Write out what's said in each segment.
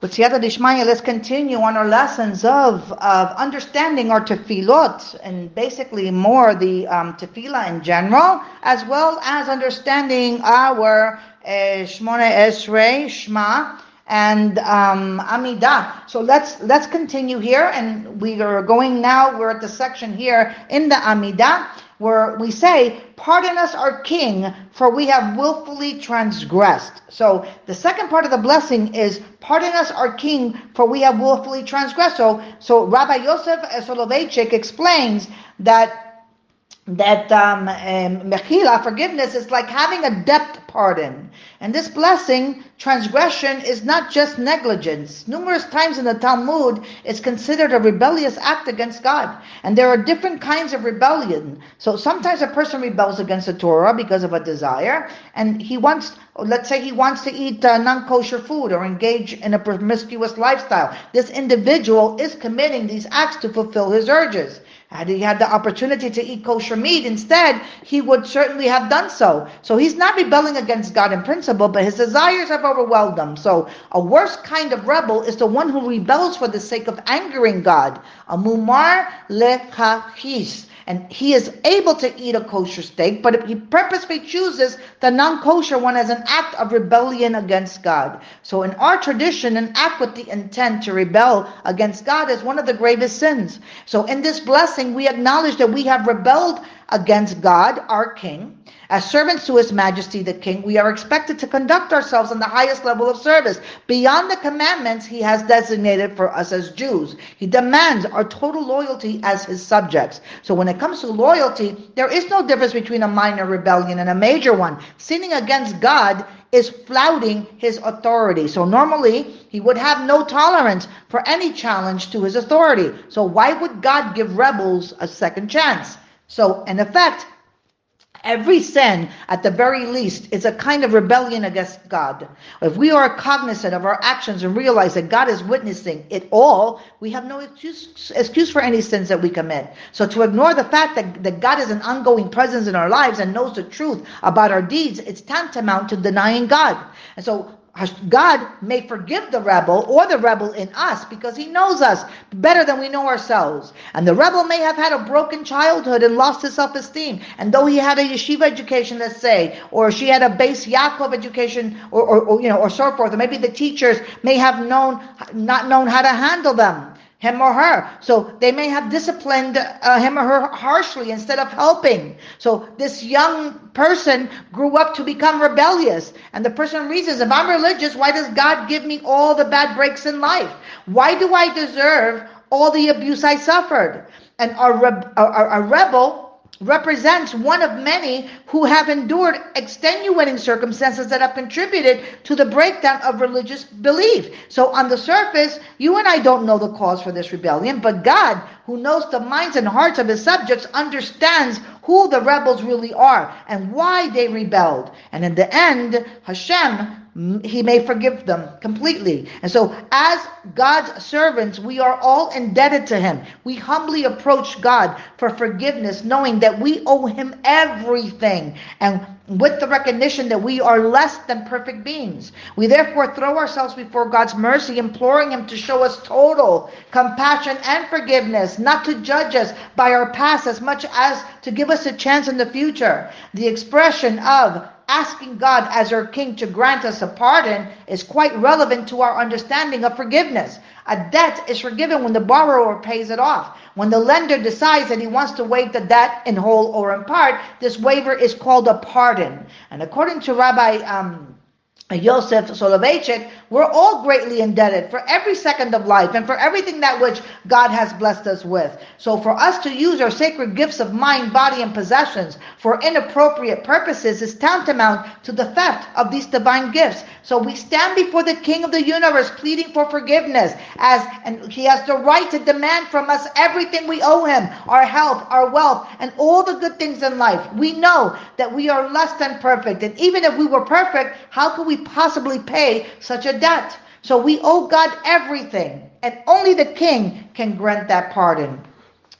With Siyata Dishmaya, let's continue on our lessons of, of understanding our tefillot and basically more the um, tefillah in general, as well as understanding our uh, Esrei, Shema, and um, Amidah. So let's let's continue here, and we are going now. We're at the section here in the Amidah where we say, Pardon us, our King, for we have willfully transgressed. So the second part of the blessing is, Pardon us, our King, for we have willfully transgressed. So, so Rabbi Yosef Soloveitchik explains that that um, um, mechila, forgiveness, is like having a debt pardon. And this blessing, transgression, is not just negligence. Numerous times in the Talmud, it's considered a rebellious act against God. And there are different kinds of rebellion. So sometimes a person rebels against the Torah because of a desire, and he wants, let's say he wants to eat uh, non-kosher food or engage in a promiscuous lifestyle. This individual is committing these acts to fulfill his urges. Had he had the opportunity to eat kosher meat instead, he would certainly have done so. So he's not rebelling against God in principle, but his desires have overwhelmed him. So a worse kind of rebel is the one who rebels for the sake of angering God. A mumar lechachis and he is able to eat a kosher steak, but he purposely chooses the non-kosher one as an act of rebellion against God. So in our tradition, an act with the intent to rebel against God is one of the gravest sins. So in this blessing, we acknowledge that we have rebelled against God, our King, as servants to His Majesty the King, we are expected to conduct ourselves on the highest level of service, beyond the commandments He has designated for us as Jews. He demands our total loyalty as His subjects. So when it comes to loyalty, there is no difference between a minor rebellion and a major one. Sinning against God is flouting his authority. So normally he would have no tolerance for any challenge to his authority. So why would God give rebels a second chance? So in effect, Every sin, at the very least, is a kind of rebellion against God. If we are cognizant of our actions and realize that God is witnessing it all, we have no excuse, excuse for any sins that we commit. So to ignore the fact that, that God is an ongoing presence in our lives and knows the truth about our deeds, it's tantamount to denying God. And so God may forgive the rebel or the rebel in us because he knows us better than we know ourselves. And the rebel may have had a broken childhood and lost his self-esteem. And though he had a yeshiva education, let's say, or she had a Bais Yaakov education, or, or, or you know, or so forth, or maybe the teachers may have known, not known how to handle them him or her. So they may have disciplined uh, him or her harshly instead of helping. So this young person grew up to become rebellious. And the person reasons, if I'm religious, why does God give me all the bad breaks in life? Why do I deserve all the abuse I suffered? And a, re- a, a rebel represents one of many who have endured extenuating circumstances that have contributed to the breakdown of religious belief. So on the surface, you and I don't know the cause for this rebellion, but God, who knows the minds and hearts of his subjects, understands who the rebels really are and why they rebelled. And in the end, Hashem Mm, he may forgive them completely. And so, as God's servants, we are all indebted to Him. We humbly approach God for forgiveness, knowing that we owe Him everything. And with the recognition that we are less than perfect beings. We therefore throw ourselves before God's mercy, imploring Him to show us total compassion and forgiveness, not to judge us by our past as much as to give us a chance in the future. The expression of asking God as our King to grant us a pardon is quite relevant to our understanding of forgiveness. A debt is forgiven when the borrower pays it off. When the lender decides that he wants to waive the debt in whole or in part, this waiver is called a pardon. And according to Rabbi um, Yosef Soloveitchik, we're all greatly indebted for every second of life and for everything that which God has blessed us with. So for us to use our sacred gifts of mind, body, and possessions for inappropriate purposes is tantamount to the theft of these divine gifts. So we stand before the King of the universe pleading for forgiveness as and he has the right to demand from us everything we owe him, our health, our wealth, and all the good things in life. We know that we are less than perfect. And even if we were perfect, how could we possibly pay such a debt? So we owe God everything, and only the king can grant that pardon.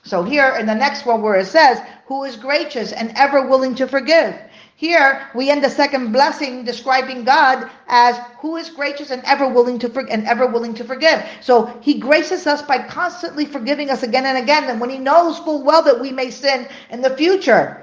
So here in the next one where it says, who is gracious and ever willing to forgive. Here we end the second blessing describing God as who is gracious and ever willing to for- and ever willing to forgive. So he graces us by constantly forgiving us again and again, and when he knows full well that we may sin in the future.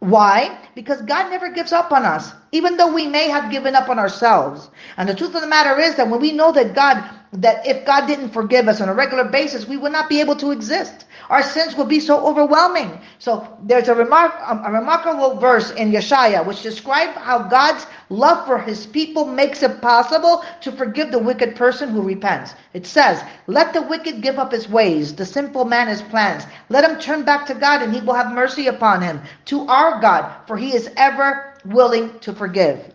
Why? Because God never gives up on us, even though we may have given up on ourselves. And the truth of the matter is that when we know that God, that if God didn't forgive us on a regular basis, we would not be able to exist. Our sins will be so overwhelming. So there's a, remark, a remarkable verse in Yeshaya which describes how God's love for his people makes it possible to forgive the wicked person who repents. It says, Let the wicked give up his ways, the simple man his plans. Let him turn back to God, and he will have mercy upon him, to our God, for he is ever willing to forgive.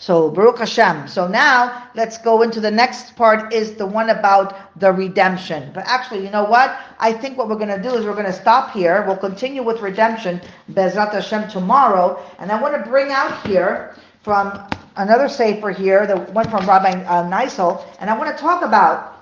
So Baruch Hashem. So now let's go into the next part is the one about the redemption. But actually, you know what? I think what we're going to do is we're going to stop here. We'll continue with redemption, Bezrat Hashem, tomorrow. And I want to bring out here from another sefer here, the one from Rabbi uh, Neisel, and I want to talk about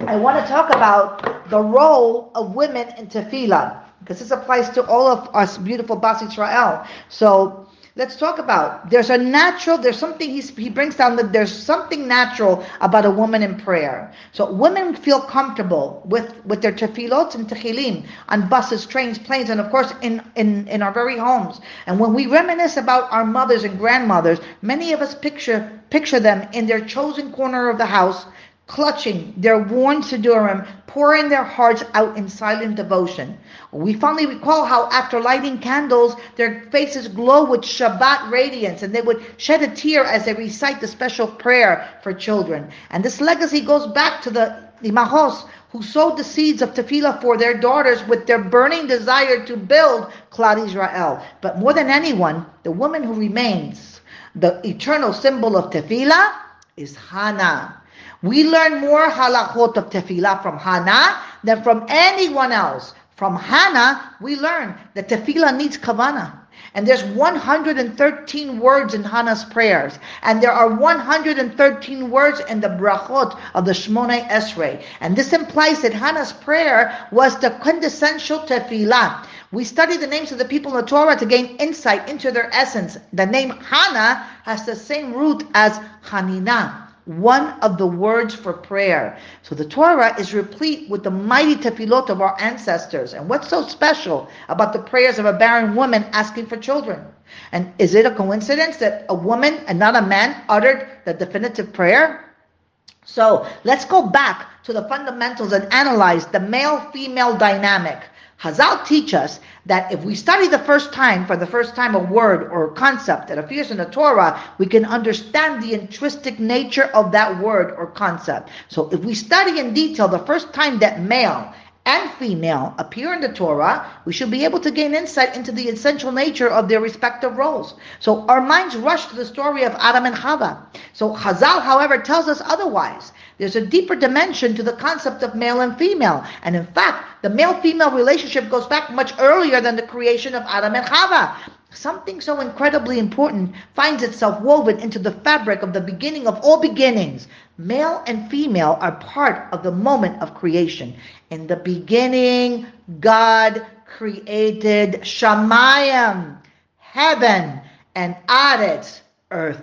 I want to talk about the role of women in tefillah because this applies to all of us beautiful Bas Israel. So let's talk about there's a natural there's something he brings down that there's something natural about a woman in prayer. So women feel comfortable with with their tefillot and tehillim on buses trains planes and of course in in in our very homes. And when we reminisce about our mothers and grandmothers many of us picture picture them in their chosen corner of the house clutching their worn Siddurim, pouring their hearts out in silent devotion. We fondly recall how after lighting candles, their faces glow with Shabbat radiance, and they would shed a tear as they recite the special prayer for children. And this legacy goes back to the Imahos who sowed the seeds of tefillah for their daughters with their burning desire to build Klal Israel. But more than anyone, the woman who remains the eternal symbol of tefillah is Hannah. We learn more halachot of tefillah from Hannah than from anyone else. From Hannah, we learn that tefillah needs kavana. And there's 113 words in Hannah's prayers. And there are 113 words in the brachot of the Shmoneh Esrei. And this implies that Hannah's prayer was the quintessential tefillah. We study the names of the people in the Torah to gain insight into their essence. The name Hannah has the same root as Hanina one of the words for prayer. So the Torah is replete with the mighty tefillot of our ancestors. And what's so special about the prayers of a barren woman asking for children? And is it a coincidence that a woman and not a man uttered the definitive prayer? So let's go back to the fundamentals and analyze the male-female dynamic. Hazal teach us that if we study the first time, for the first time, a word or a concept that appears in the Torah, we can understand the intrinsic nature of that word or concept. So if we study in detail the first time that male and female appear in the Torah, we should be able to gain insight into the essential nature of their respective roles. So our minds rush to the story of Adam and Chava. So Hazal, however, tells us otherwise. There's a deeper dimension to the concept of male and female. And in fact, the male-female relationship goes back much earlier than the creation of Adam and Chava. Something so incredibly important finds itself woven into the fabric of the beginning of all beginnings. Male and female are part of the moment of creation. In the beginning, God created Shamayim, heaven, and Aretz, earth.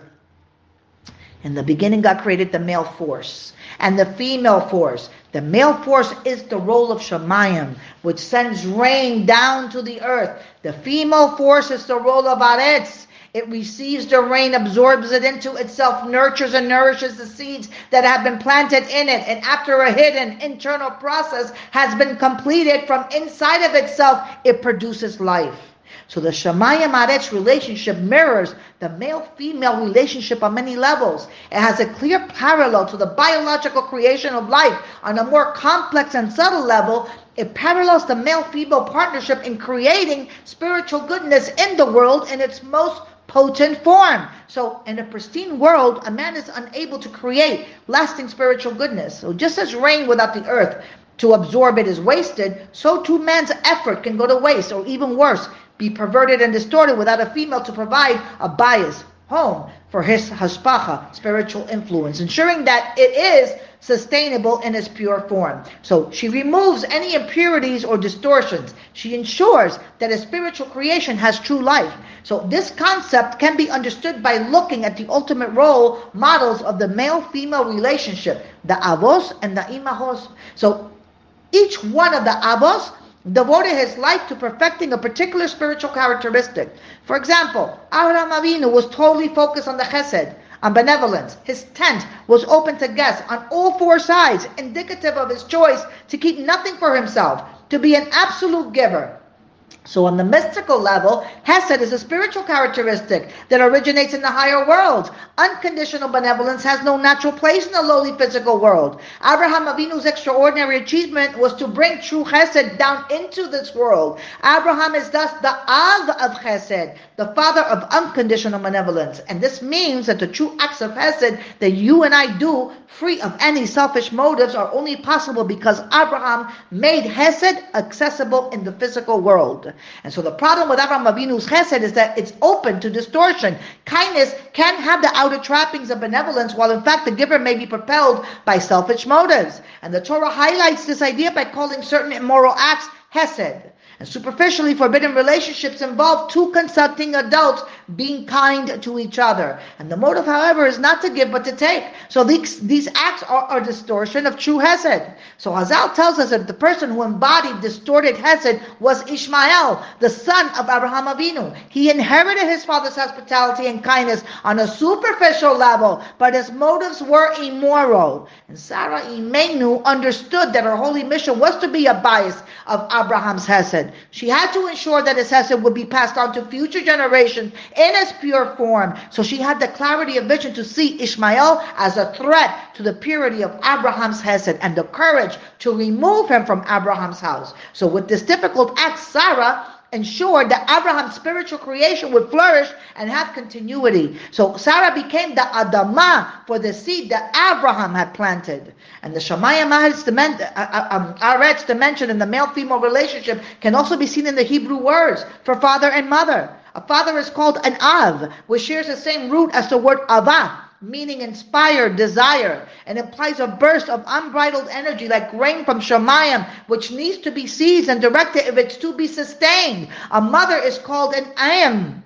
In the beginning, God created the male force and the female force. The male force is the role of Shemayim, which sends rain down to the earth. The female force is the role of Aretz. It receives the rain, absorbs it into itself, nurtures and nourishes the seeds that have been planted in it. And after a hidden internal process has been completed from inside of itself, it produces life. So the Shemayim Aretz relationship mirrors the male-female relationship on many levels. It has a clear parallel to the biological creation of life on a more complex and subtle level. It parallels the male-female partnership in creating spiritual goodness in the world in its most potent form. So, in a pristine world, a man is unable to create lasting spiritual goodness. So, just as rain without the earth to absorb it is wasted, so too man's effort can go to waste, or even worse, be perverted and distorted without a female to provide a bayis, home for his hashpacha, spiritual influence, ensuring that it is sustainable in its pure form. So she removes any impurities or distortions. She ensures that a spiritual creation has true life. So this concept can be understood by looking at the ultimate role models of the male-female relationship, the avos and the imahos. So each one of the avos devoted his life to perfecting a particular spiritual characteristic. For example, Abraham Avinu was totally focused on the chesed, on benevolence. His tent was open to guests on all four sides, indicative of his choice to keep nothing for himself, to be an absolute giver. So, on the mystical level, Hesed is a spiritual characteristic that originates in the higher world. Unconditional benevolence has no natural place in the lowly physical world. Abraham Avinu's extraordinary achievement was to bring true Hesed down into this world. Abraham is thus the Av of Hesed, the father of unconditional benevolence. And this means that the true acts of Hesed that you and I do, free of any selfish motives, are only possible because Abraham made Hesed accessible in the physical world. And so the problem with Avraham Avinu's Hesed is that it's open to distortion. Kindness can have the outer trappings of benevolence, while in fact the giver may be propelled by selfish motives. And the Torah highlights this idea by calling certain immoral acts hesed. And superficially forbidden relationships involve two consenting adults being kind to each other. And the motive, however, is not to give but to take. So these, these acts are a distortion of true Hesed. So Hazal tells us that the person who embodied distorted Hesed was Ishmael, the son of Abraham Avinu. He inherited his father's hospitality and kindness on a superficial level, but his motives were immoral. And Sarah Imenu understood that her holy mission was to be a bayis of Abraham's Hesed. She had to ensure that his Hesed would be passed on to future generations in its pure form. So she had the clarity of vision to see Ishmael as a threat to the purity of Abraham's Hesed and the courage to remove him from Abraham's house. So with this difficult act, Sarah ensured that Abraham's spiritual creation would flourish and have continuity. So Sarah became the Adamah for the seed that Abraham had planted. And the Shemayim uh, uh, um, Aretz dimension in the male-female relationship can also be seen in the Hebrew words for father and mother. A father is called an Av, which shares the same root as the word Avah meaning inspired desire, and implies a burst of unbridled energy like rain from Shemayim, which needs to be seized and directed if it's to be sustained. A mother is called an Am,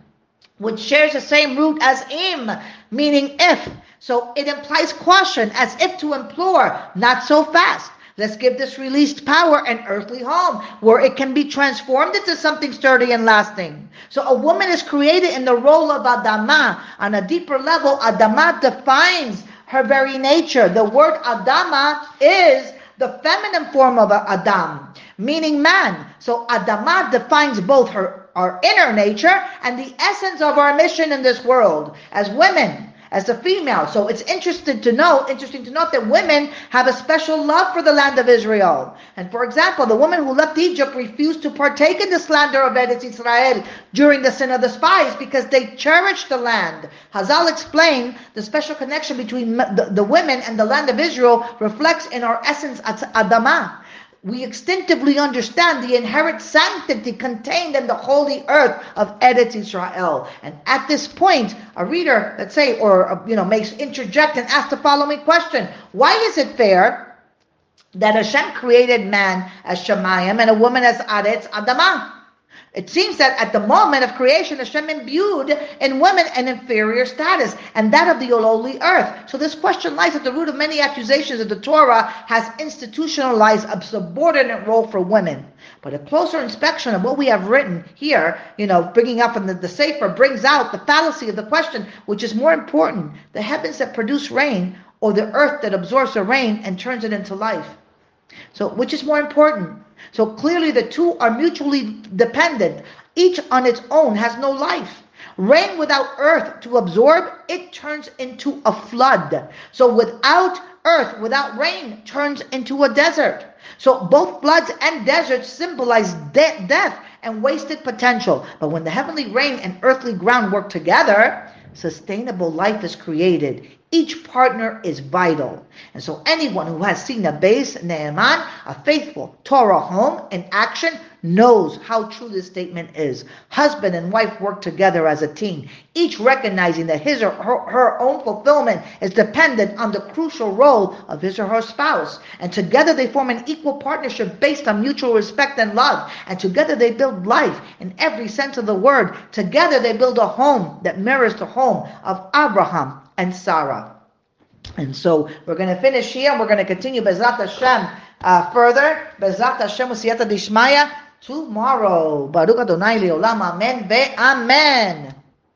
which shares the same root as Im, meaning if. So it implies caution, as if to implore, not so fast. Let's give this released power an earthly home where it can be transformed into something sturdy and lasting. So a woman is created in the role of Adama. On a deeper level, Adama defines her very nature. The word Adama is the feminine form of Adam, meaning man. So Adama defines both her our inner nature and the essence of our mission in this world as women as a female. So it's interesting to note, interesting to note that women have a special love for the land of Israel. And for example, the woman who left Egypt refused to partake in the slander of Eretz Israel during the sin of the spies because they cherished the land. Hazal explained the special connection between the, the women and the land of Israel reflects in our essence at Adamah we instinctively understand the inherent sanctity contained in the holy earth of Eretz Israel. And at this point, a reader, let's say, or uh, you know, makes interject and ask the following question: Why is it fair that Hashem created man as Shemayim and a woman as Aretz Adamah? It seems that at the moment of creation, Hashem imbued in women an inferior status, and that of the lowly earth. So this question lies at the root of many accusations that the Torah has institutionalized a subordinate role for women. But a closer inspection of what we have written here, you know, bringing up from the, the Sefer, brings out the fallacy of the question, which is more important, the heavens that produce rain, or the earth that absorbs the rain and turns it into life. So, which is more important? So clearly the two are mutually dependent. Each on its own has no life. Rain without earth to absorb, it turns into a flood. So without earth, without rain, turns into a desert. So both floods and deserts symbolize de- death and wasted potential. But when the heavenly rain and earthly ground work together, sustainable life is created. Each partner is vital. And so anyone who has seen a base Ne'eman, a faithful Torah home in action, knows how true this statement is. Husband and wife work together as a team, each recognizing that his or her, her, own fulfillment is dependent on the crucial role of his or her spouse. And together they form an equal partnership based on mutual respect and love. And together they build life in every sense of the word. Together they build a home that mirrors the home of Abraham and Sarah. And so we're going to finish here. We're going to continue Bezrat Hashem uh, further. Bezrat Hashem Usiyata Dishmaya tomorrow. Baruch Adonai Leolam. Amen. Ve Amen.